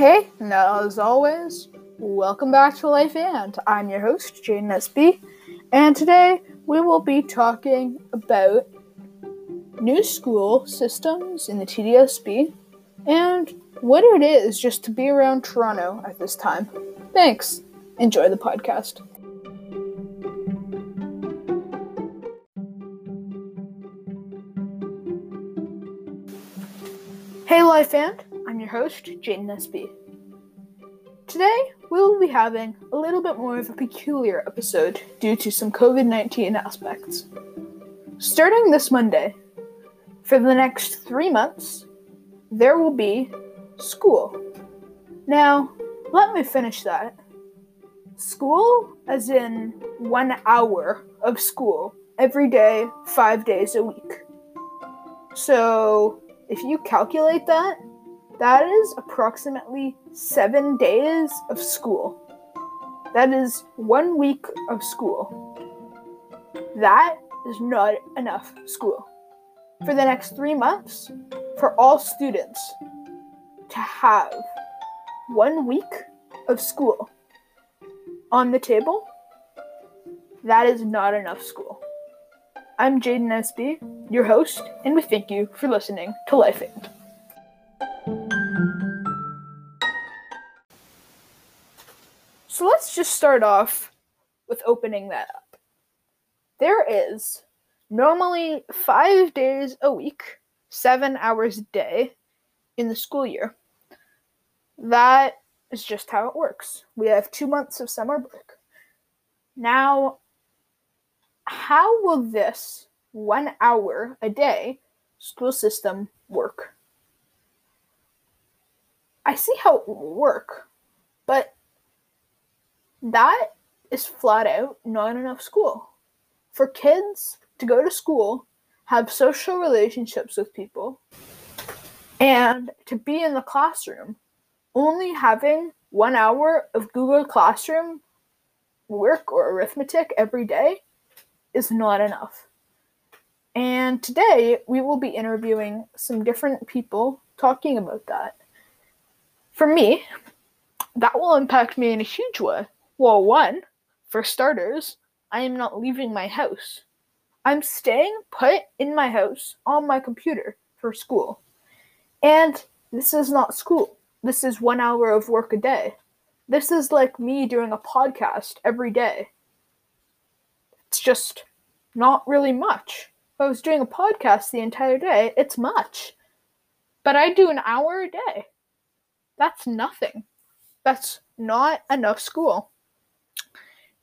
Hey, now as always, welcome back to Life and. I'm your host, Jaden SB, and today we will be talking about new school systems in the TDSB and what it is just to be around Toronto at this time. Thanks. Enjoy the podcast. Hey, Life and host, Jaden SB. Today, we will be having a little bit more of a peculiar episode due to some COVID 19 aspects. Starting this Monday, for the next three months, there will be school. Now, let me finish that. School, as in one hour of school every day, five days a week. So, if you calculate that, that is approximately seven days of school. That is one week of school. That is not enough school. For the next three months, for all students to have one week of school on the table, that is not enough school. I'm Jaden SB, your host, and we thank you for listening to Life Aid. Let's just start off with opening that up. There is normally five days a week, seven hours a day in the school year. That is just how it works. We have two months of summer break. Now, how will this one hour a day school system work? I see how it will work, but that is flat out not enough school. For kids to go to school, have social relationships with people, and to be in the classroom, only having one hour of Google Classroom work or arithmetic every day is not enough. And today we will be interviewing some different people talking about that. For me, that will impact me in a huge way. Well, one, for starters, I am not leaving my house. I'm staying put in my house on my computer for school. And this is not school. This is one hour of work a day. This is like me doing a podcast every day. It's just not really much. If I was doing a podcast the entire day, it's much. But I do an hour a day. That's nothing. That's not enough school.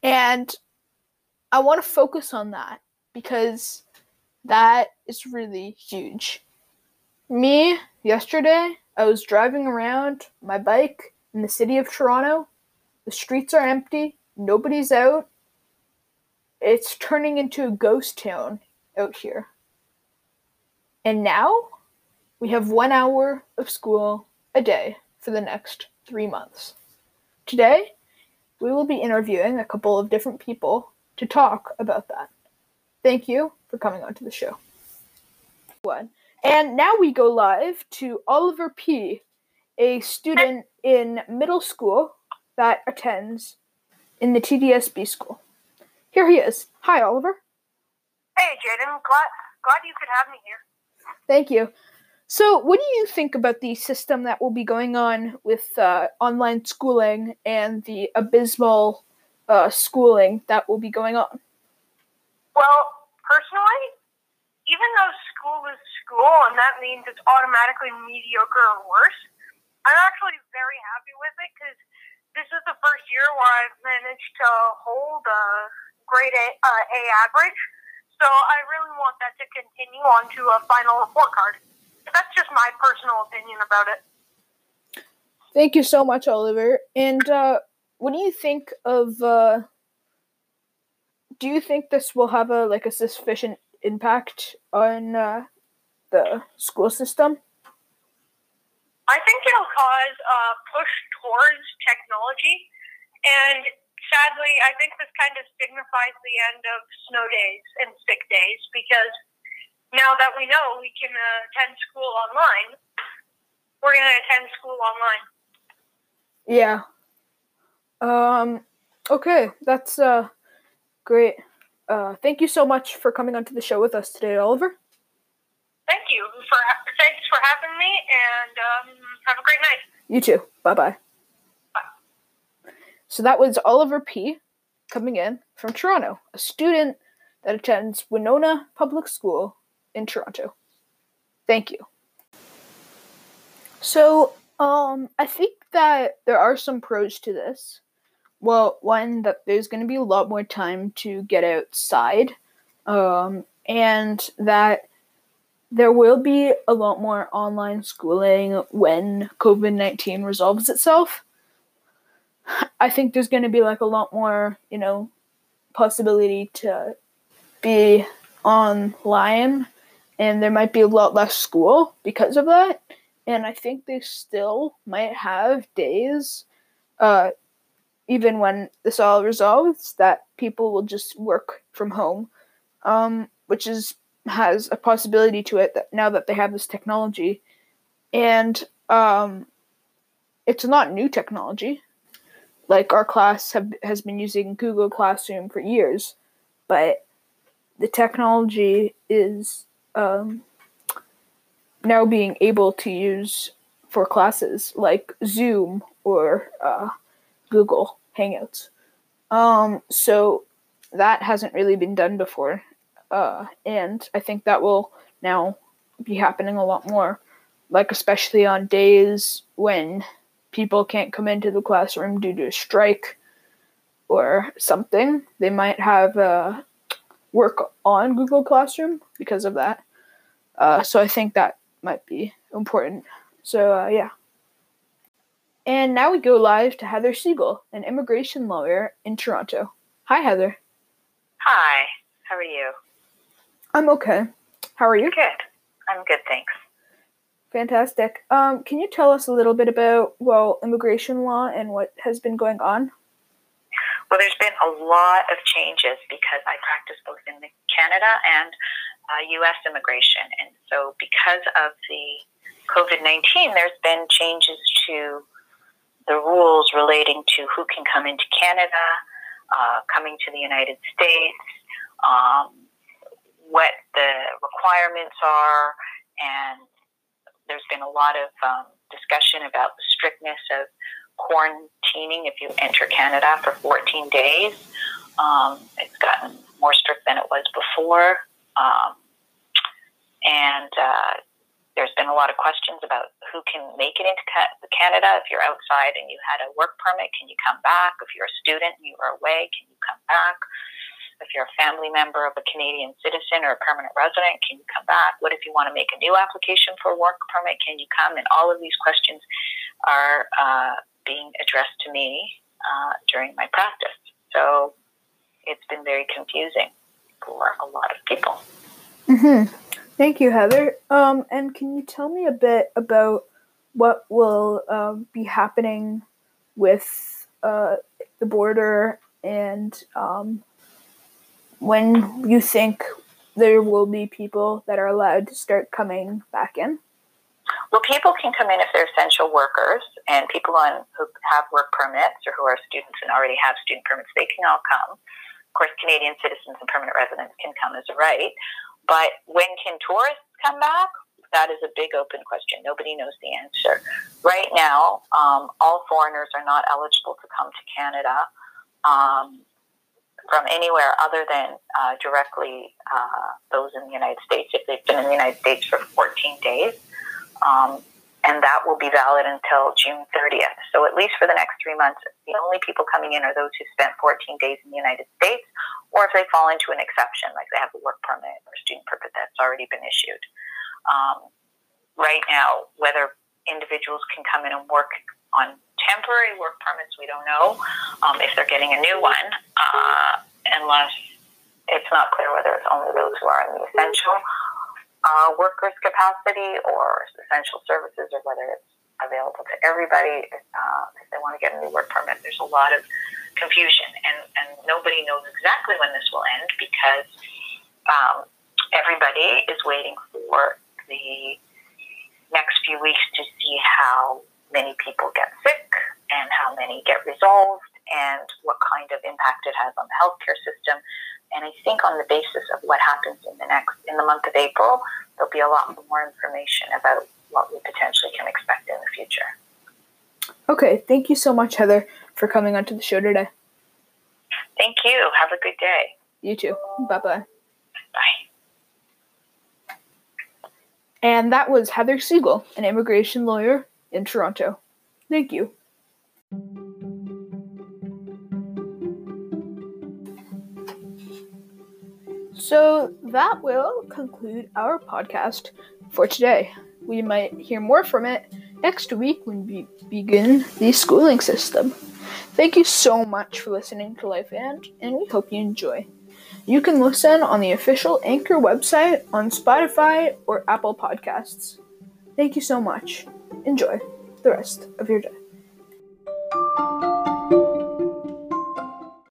And I want to focus on that because that is really huge. Me, yesterday, I was driving around my bike in the city of Toronto. The streets are empty, nobody's out, it's turning into a ghost town out here. And now we have one hour of school a day for the next three months. Today, we will be interviewing a couple of different people to talk about that. Thank you for coming onto the show. One. And now we go live to Oliver P., a student in middle school that attends in the TDSB school. Here he is. Hi, Oliver. Hey, Jaden. Glad glad you could have me here. Thank you. So, what do you think about the system that will be going on with uh, online schooling and the abysmal uh, schooling that will be going on? Well, personally, even though school is school and that means it's automatically mediocre or worse, I'm actually very happy with it because this is the first year where I've managed to hold a grade A, uh, A average. So I really want that to continue on to a final report card. That's just my personal opinion about it. Thank you so much, Oliver. And uh, what do you think of? Uh, do you think this will have a like a sufficient impact on uh, the school system? I think it'll cause a push towards technology, and sadly, I think this kind of signifies the end of snow days and sick days because now that we know we can uh, attend school online, we're going to attend school online. Yeah. Um. Okay, that's uh great. Uh, thank you so much for coming onto the show with us today, Oliver. Thank you for thanks for having me, and um, have a great night. You too. Bye bye. So that was Oliver P. coming in from Toronto, a student that attends Winona Public School in Toronto. Thank you. So, um, I think that there are some pros to this. Well, one that there's going to be a lot more time to get outside, um, and that there will be a lot more online schooling when COVID 19 resolves itself. I think there's going to be like a lot more, you know, possibility to be online and there might be a lot less school because of that. And I think they still might have days, uh, even when this all resolves, that people will just work from home, um, which is has a possibility to it that now that they have this technology, and um, it's not new technology. Like our class have has been using Google Classroom for years, but the technology is um, now being able to use for classes like Zoom or uh, Google Hangouts. Um, so that hasn't really been done before, uh, and I think that will now be happening a lot more. Like especially on days when people can't come into the classroom due to a strike or something, they might have uh, work on Google Classroom because of that. Uh, so I think that might be important. So uh, yeah. And now we go live to Heather Siegel, an immigration lawyer in Toronto. Hi, Heather. Hi. How are you? I'm okay. How are you? Good. I'm good, thanks. Fantastic. Um, can you tell us a little bit about well immigration law and what has been going on? Well, there's been a lot of changes because I practice both in Canada and uh, U.S. immigration, and so because of the COVID nineteen, there's been changes to the rules relating to who can come into Canada, uh, coming to the United States, um, what the requirements are, and there's been a lot of um, discussion about the strictness of quarantining if you enter Canada for 14 days. Um, it's gotten more strict than it was before. Um, and uh, there's been a lot of questions about who can make it into Canada. If you're outside and you had a work permit, can you come back? If you're a student and you were away, can you come back? If you're a family member of a Canadian citizen or a permanent resident, can you come back? What if you want to make a new application for a work permit? Can you come? And all of these questions are uh, being addressed to me uh, during my practice. So it's been very confusing for a lot of people. Mm-hmm. Thank you, Heather. Um, and can you tell me a bit about what will uh, be happening with uh, the border and um, when you think there will be people that are allowed to start coming back in? Well, people can come in if they're essential workers, and people on who have work permits or who are students and already have student permits, they can all come. Course, Canadian citizens and permanent residents can come as a right. But when can tourists come back? That is a big open question. Nobody knows the answer. Right now, um, all foreigners are not eligible to come to Canada um, from anywhere other than uh, directly uh, those in the United States if they've been in the United States for 14 days. Um, and that will be valid until June 30th. So, at least for the next three months, the only people coming in are those who spent 14 days in the United States, or if they fall into an exception, like they have a work permit or student permit that's already been issued. Um, right now, whether individuals can come in and work on temporary work permits, we don't know. Um, if they're getting a new one, uh, unless it's not clear whether it's only those who are in the essential uh, workers' capacity or essential services, or whether it's available to everybody uh, if they want to get a new work permit. There's a lot of confusion, and, and nobody knows exactly when this will end because um, everybody is waiting for the next few weeks to see how many people get sick and how many get resolved and what kind of impact it has on the healthcare system. And I think on the basis of what happens in the next in the month of April, there'll be a lot more information about what we potentially can expect in the future. Okay, thank you so much, Heather, for coming onto the show today. Thank you. Have a good day. You too. Bye bye. Bye. And that was Heather Siegel, an immigration lawyer in Toronto. Thank you. So that will conclude our podcast for today. We might hear more from it next week when we begin the schooling system. Thank you so much for listening to Life and, and we hope you enjoy. You can listen on the official Anchor website, on Spotify, or Apple Podcasts. Thank you so much. Enjoy the rest of your day.